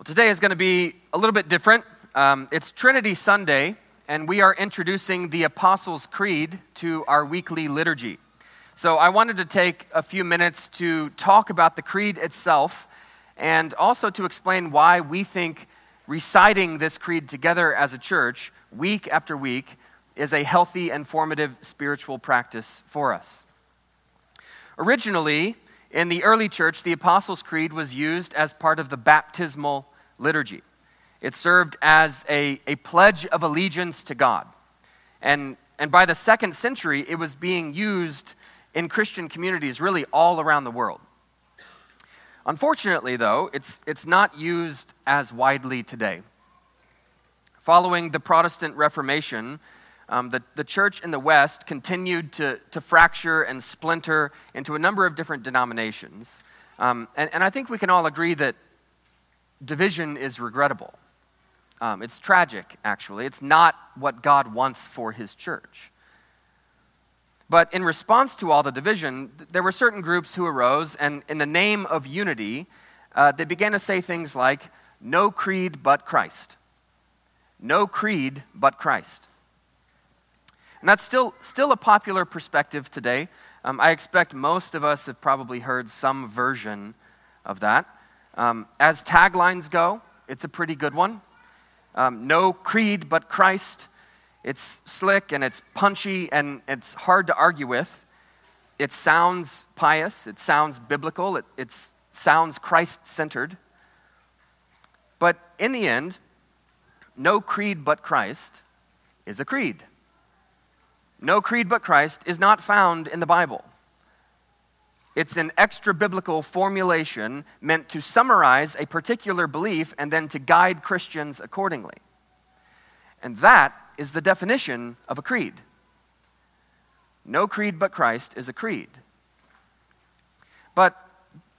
Well, today is going to be a little bit different. Um, it's Trinity Sunday, and we are introducing the Apostles' Creed to our weekly liturgy. So I wanted to take a few minutes to talk about the creed itself and also to explain why we think reciting this creed together as a church, week after week, is a healthy and formative spiritual practice for us. Originally, in the early church, the Apostles' Creed was used as part of the baptismal liturgy. It served as a, a pledge of allegiance to God. And, and by the second century, it was being used in Christian communities really all around the world. Unfortunately, though, it's, it's not used as widely today. Following the Protestant Reformation, um, the, the church in the West continued to, to fracture and splinter into a number of different denominations. Um, and, and I think we can all agree that division is regrettable. Um, it's tragic, actually. It's not what God wants for his church. But in response to all the division, there were certain groups who arose, and in the name of unity, uh, they began to say things like, No creed but Christ. No creed but Christ. And that's still, still a popular perspective today. Um, I expect most of us have probably heard some version of that. Um, as taglines go, it's a pretty good one. Um, no creed but Christ. It's slick and it's punchy and it's hard to argue with. It sounds pious, it sounds biblical, it it's, sounds Christ centered. But in the end, no creed but Christ is a creed. No creed but Christ is not found in the Bible. It's an extra biblical formulation meant to summarize a particular belief and then to guide Christians accordingly. And that is the definition of a creed. No creed but Christ is a creed. But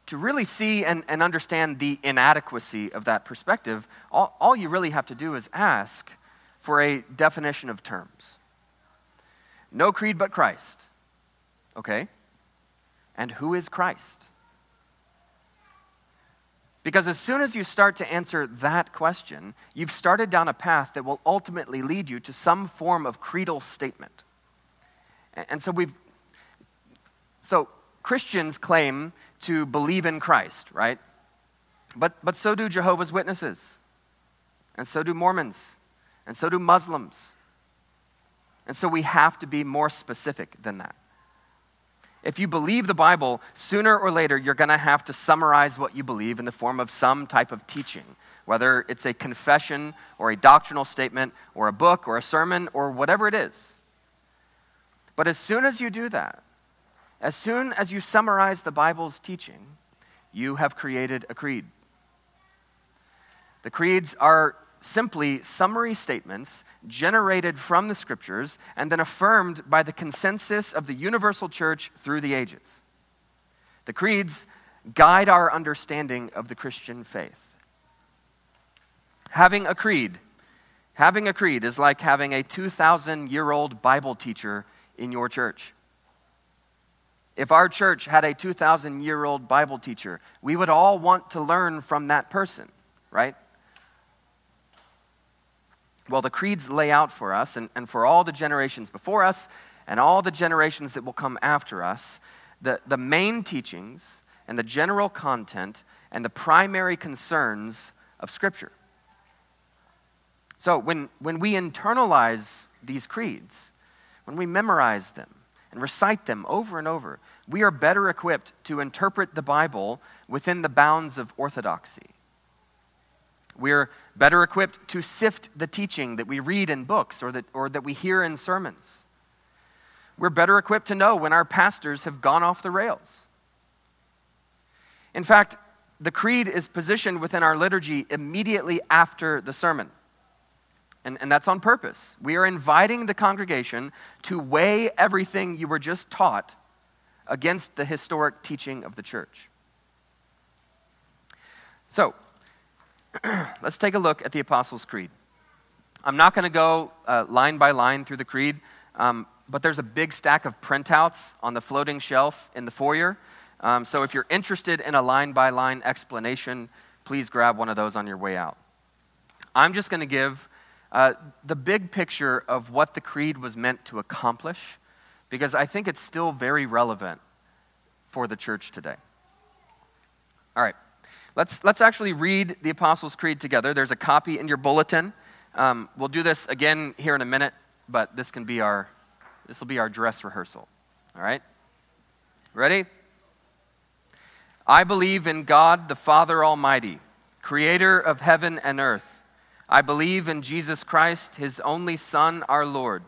to really see and, and understand the inadequacy of that perspective, all, all you really have to do is ask for a definition of terms. No creed but Christ. Okay? And who is Christ? Because as soon as you start to answer that question, you've started down a path that will ultimately lead you to some form of creedal statement. And so we've so Christians claim to believe in Christ, right? But but so do Jehovah's Witnesses. And so do Mormons. And so do Muslims. And so we have to be more specific than that. If you believe the Bible, sooner or later you're going to have to summarize what you believe in the form of some type of teaching, whether it's a confession or a doctrinal statement or a book or a sermon or whatever it is. But as soon as you do that, as soon as you summarize the Bible's teaching, you have created a creed. The creeds are simply summary statements generated from the scriptures and then affirmed by the consensus of the universal church through the ages. The creeds guide our understanding of the Christian faith. Having a creed, having a creed is like having a 2,000 year old Bible teacher in your church. If our church had a 2,000 year old Bible teacher, we would all want to learn from that person, right? Well, the creeds lay out for us and, and for all the generations before us and all the generations that will come after us the, the main teachings and the general content and the primary concerns of Scripture. So when, when we internalize these creeds, when we memorize them and recite them over and over, we are better equipped to interpret the Bible within the bounds of orthodoxy. We're better equipped to sift the teaching that we read in books or that, or that we hear in sermons. We're better equipped to know when our pastors have gone off the rails. In fact, the creed is positioned within our liturgy immediately after the sermon. And, and that's on purpose. We are inviting the congregation to weigh everything you were just taught against the historic teaching of the church. So, let's take a look at the Apostles' Creed. I'm not going to go uh, line by line through the Creed, um, but there's a big stack of printouts on the floating shelf in the foyer. Um, so if you're interested in a line by line explanation, please grab one of those on your way out. I'm just going to give uh, the big picture of what the creed was meant to accomplish because I think it's still very relevant for the church today. All right, let's, let's actually read the Apostles' Creed together. There's a copy in your bulletin. Um, we'll do this again here in a minute, but this can be our this will be our dress rehearsal. All right? Ready? I believe in God the Father Almighty, creator of heaven and earth. I believe in Jesus Christ, his only Son, our Lord,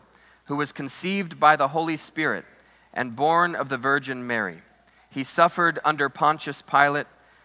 who was conceived by the Holy Spirit and born of the Virgin Mary. He suffered under Pontius Pilate,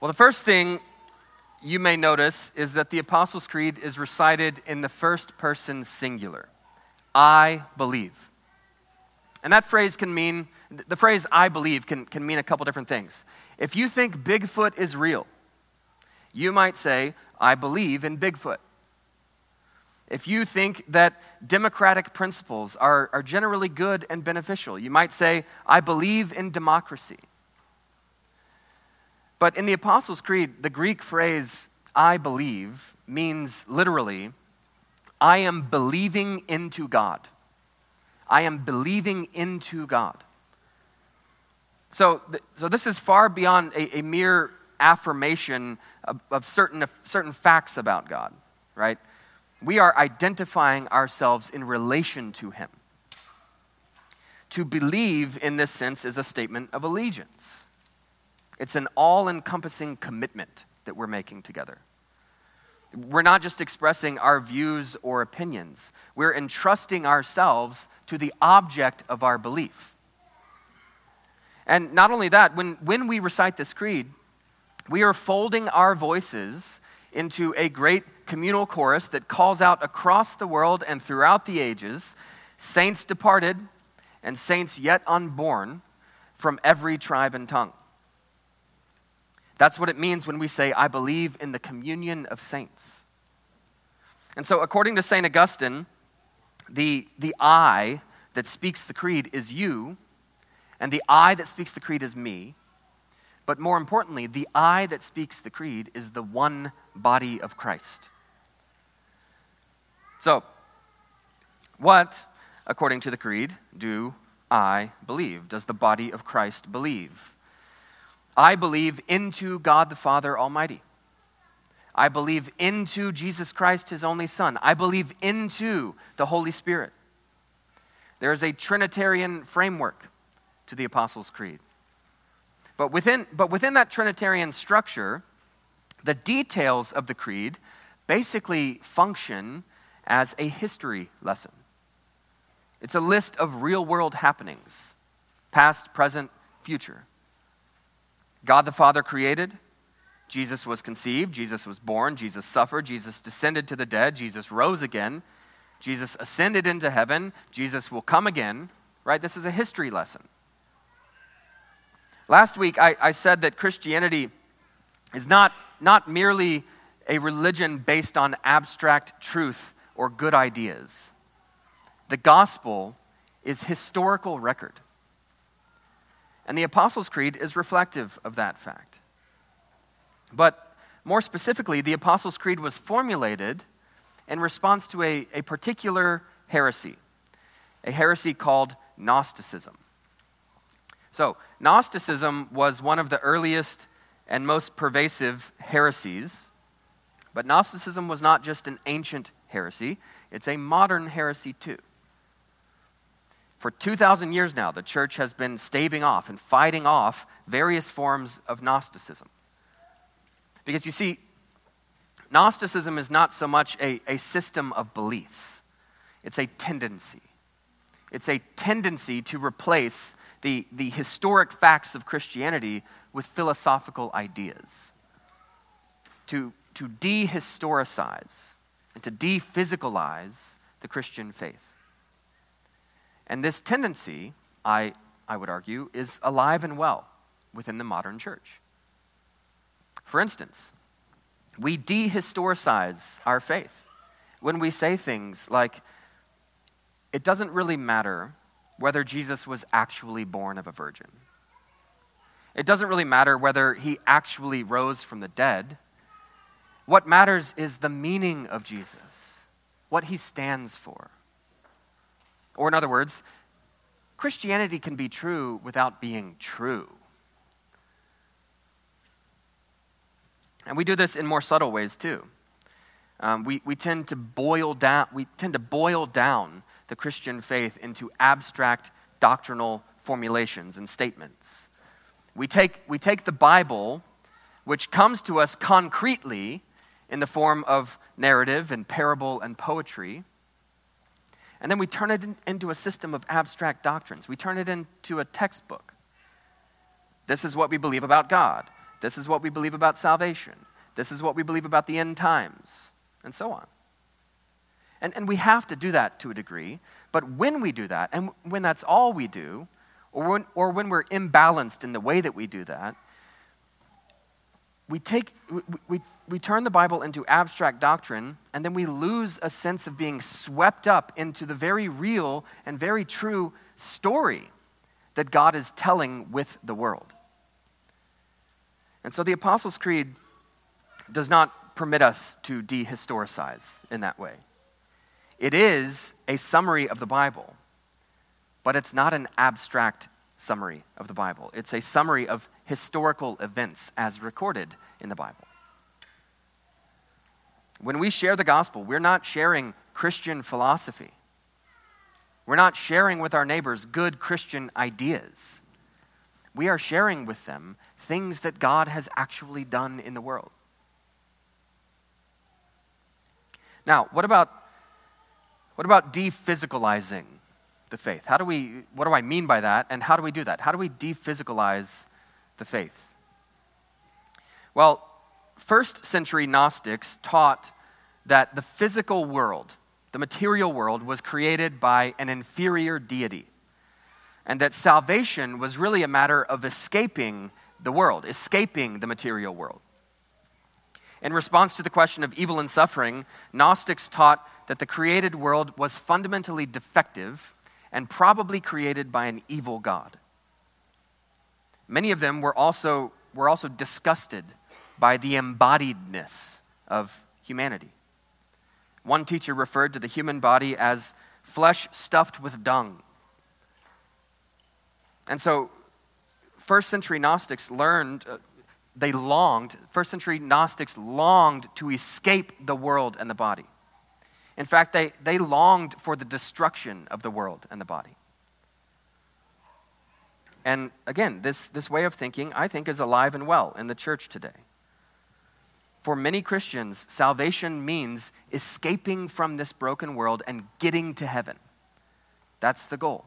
Well, the first thing you may notice is that the Apostles' Creed is recited in the first person singular I believe. And that phrase can mean, the phrase I believe can, can mean a couple different things. If you think Bigfoot is real, you might say, I believe in Bigfoot. If you think that democratic principles are, are generally good and beneficial, you might say, I believe in democracy. But in the Apostles' Creed, the Greek phrase, I believe, means literally, I am believing into God. I am believing into God. So, so this is far beyond a, a mere affirmation of, of certain, of certain facts about God, right? We are identifying ourselves in relation to Him. To believe in this sense is a statement of allegiance. It's an all encompassing commitment that we're making together. We're not just expressing our views or opinions, we're entrusting ourselves to the object of our belief. And not only that, when, when we recite this creed, we are folding our voices into a great communal chorus that calls out across the world and throughout the ages saints departed and saints yet unborn from every tribe and tongue. That's what it means when we say, I believe in the communion of saints. And so, according to St. Augustine, the, the I that speaks the creed is you, and the I that speaks the creed is me. But more importantly, the I that speaks the creed is the one body of Christ. So, what, according to the creed, do I believe? Does the body of Christ believe? I believe into God the Father Almighty. I believe into Jesus Christ, his only Son. I believe into the Holy Spirit. There is a Trinitarian framework to the Apostles' Creed. But within, but within that Trinitarian structure, the details of the Creed basically function as a history lesson. It's a list of real world happenings past, present, future. God the Father created, Jesus was conceived, Jesus was born, Jesus suffered, Jesus descended to the dead, Jesus rose again, Jesus ascended into heaven, Jesus will come again, right? This is a history lesson. Last week, I, I said that Christianity is not, not merely a religion based on abstract truth or good ideas. The gospel is historical record. And the Apostles' Creed is reflective of that fact. But more specifically, the Apostles' Creed was formulated in response to a, a particular heresy, a heresy called Gnosticism. So, Gnosticism was one of the earliest and most pervasive heresies, but Gnosticism was not just an ancient heresy, it's a modern heresy too. For 2,000 years now, the church has been staving off and fighting off various forms of Gnosticism. Because you see, Gnosticism is not so much a, a system of beliefs, it's a tendency. It's a tendency to replace the, the historic facts of Christianity with philosophical ideas. to, to dehistoricize and to dephysicalize the Christian faith. And this tendency, I, I would argue, is alive and well within the modern church. For instance, we dehistoricize our faith when we say things like, it doesn't really matter whether Jesus was actually born of a virgin. It doesn't really matter whether he actually rose from the dead. What matters is the meaning of Jesus, what he stands for. Or, in other words, Christianity can be true without being true. And we do this in more subtle ways too. Um, we, we tend to boil down we tend to boil down the Christian faith into abstract doctrinal formulations and statements. We take, we take the Bible, which comes to us concretely in the form of narrative and parable and poetry, and then we turn it in, into a system of abstract doctrines. We turn it into a textbook. This is what we believe about God. This is what we believe about salvation. This is what we believe about the end times, and so on. And, and we have to do that to a degree, but when we do that, and when that's all we do, or when, or when we're imbalanced in the way that we do that, we, take, we, we, we turn the Bible into abstract doctrine, and then we lose a sense of being swept up into the very real and very true story that God is telling with the world. And so the Apostles' Creed does not permit us to dehistoricize in that way. It is a summary of the Bible, but it's not an abstract summary of the Bible. It's a summary of historical events as recorded in the Bible. When we share the gospel, we're not sharing Christian philosophy. We're not sharing with our neighbors good Christian ideas. We are sharing with them things that God has actually done in the world. Now, what about what about dephysicalizing the faith? How do we what do I mean by that and how do we do that? How do we dephysicalize the faith? Well, first century Gnostics taught that the physical world, the material world, was created by an inferior deity, and that salvation was really a matter of escaping the world, escaping the material world. In response to the question of evil and suffering, Gnostics taught that the created world was fundamentally defective and probably created by an evil God. Many of them were also, were also disgusted by the embodiedness of humanity. One teacher referred to the human body as flesh stuffed with dung. And so, first century Gnostics learned, uh, they longed, first century Gnostics longed to escape the world and the body. In fact, they, they longed for the destruction of the world and the body. And again, this, this way of thinking, I think, is alive and well in the church today. For many Christians, salvation means escaping from this broken world and getting to heaven. That's the goal.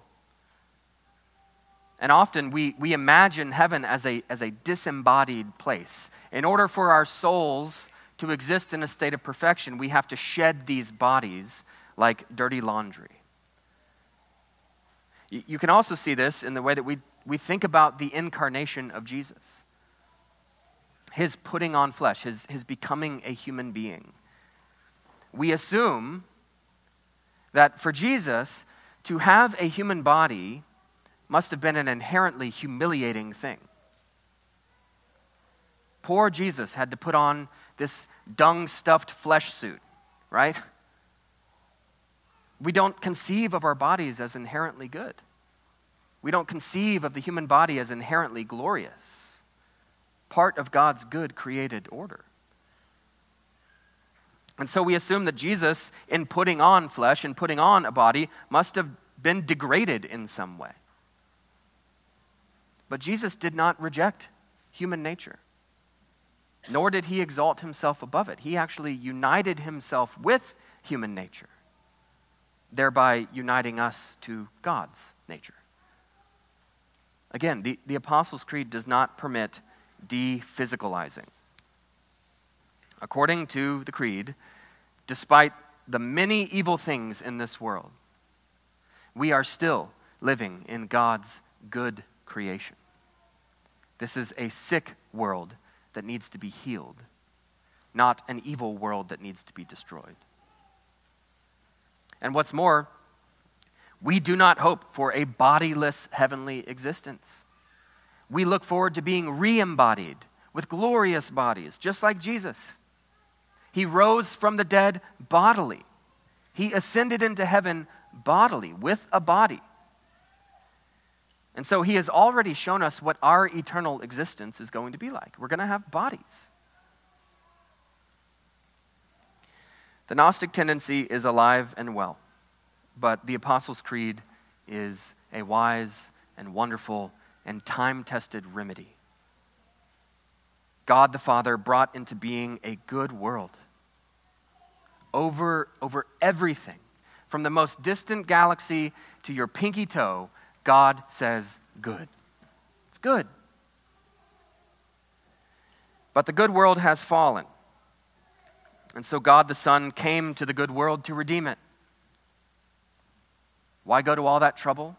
And often we, we imagine heaven as a, as a disembodied place. In order for our souls to exist in a state of perfection, we have to shed these bodies like dirty laundry. You, can also see this in the way that we, we think about the incarnation of Jesus his putting on flesh, his, his becoming a human being. We assume that for Jesus, to have a human body must have been an inherently humiliating thing. Poor Jesus had to put on this dung stuffed flesh suit, right? We don't conceive of our bodies as inherently good. We don't conceive of the human body as inherently glorious part of God's good created order. And so we assume that Jesus, in putting on flesh and putting on a body, must have been degraded in some way. But Jesus did not reject human nature, nor did he exalt himself above it. He actually united himself with human nature, thereby uniting us to God's nature. Again, the, the Apostles' Creed does not permit dephysicalizing. according to the Creed, despite the many evil things in this world, we are still living in God's good creation. This is a sick world that needs to be healed, not an evil world that needs to be destroyed. And what's more, we do not hope for a bodiless heavenly existence. We look forward to being re embodied with glorious bodies, just like Jesus. He rose from the dead bodily, He ascended into heaven bodily, with a body. And so He has already shown us what our eternal existence is going to be like. We're going to have bodies. The Gnostic tendency is alive and well, but the Apostles' Creed is a wise and wonderful and time tested remedy. God the Father brought into being a good world over, over everything. From the most distant galaxy to your pinky toe, God says, good. It's good. But the good world has fallen. And so God the Son came to the good world to redeem it. Why go to all that trouble?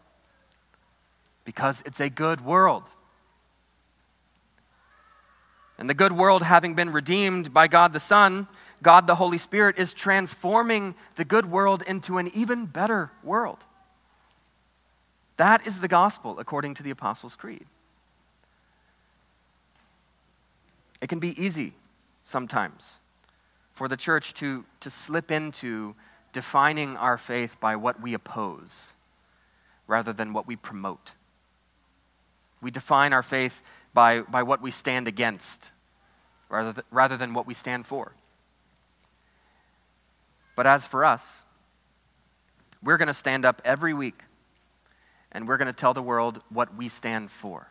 Because it's a good world. And the good world, having been redeemed by God the Son, God the Holy Spirit is transforming the good world into an even better world. That is the gospel according to the Apostles' Creed. It can be easy sometimes for the church to, to slip into defining our faith by what we oppose rather than what we promote. We define our faith by, by what we stand against rather, th- rather than what we stand for. But as for us, we're going to stand up every week and we're going to tell the world what we stand for.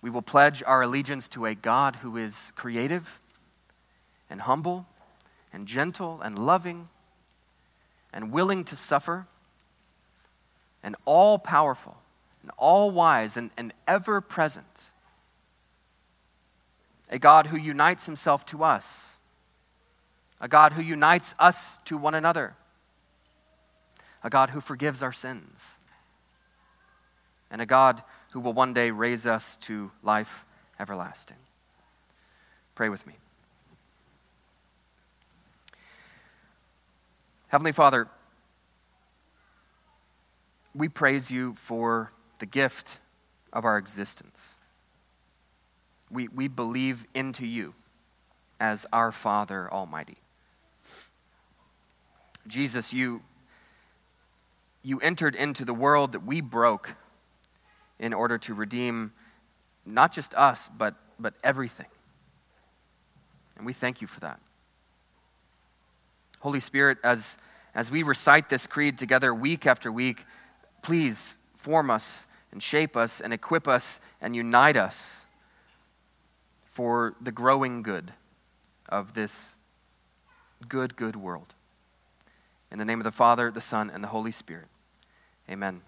We will pledge our allegiance to a God who is creative and humble and gentle and loving and willing to suffer and all powerful and all wise and, and ever present. A God who unites himself to us, a God who unites us to one another, a God who forgives our sins, and a God who will one day raise us to life everlasting. Pray with me. Heavenly Father, we praise you for the gift of our existence. We, we believe into you as our Father Almighty. Jesus, you, you entered into the world that we broke in order to redeem not just us, but, but everything. And we thank you for that. Holy Spirit, as, as we recite this creed together week after week, please form us and shape us and equip us and unite us for the growing good of this good, good world. In the name of the Father, the Son, and the Holy Spirit. Amen.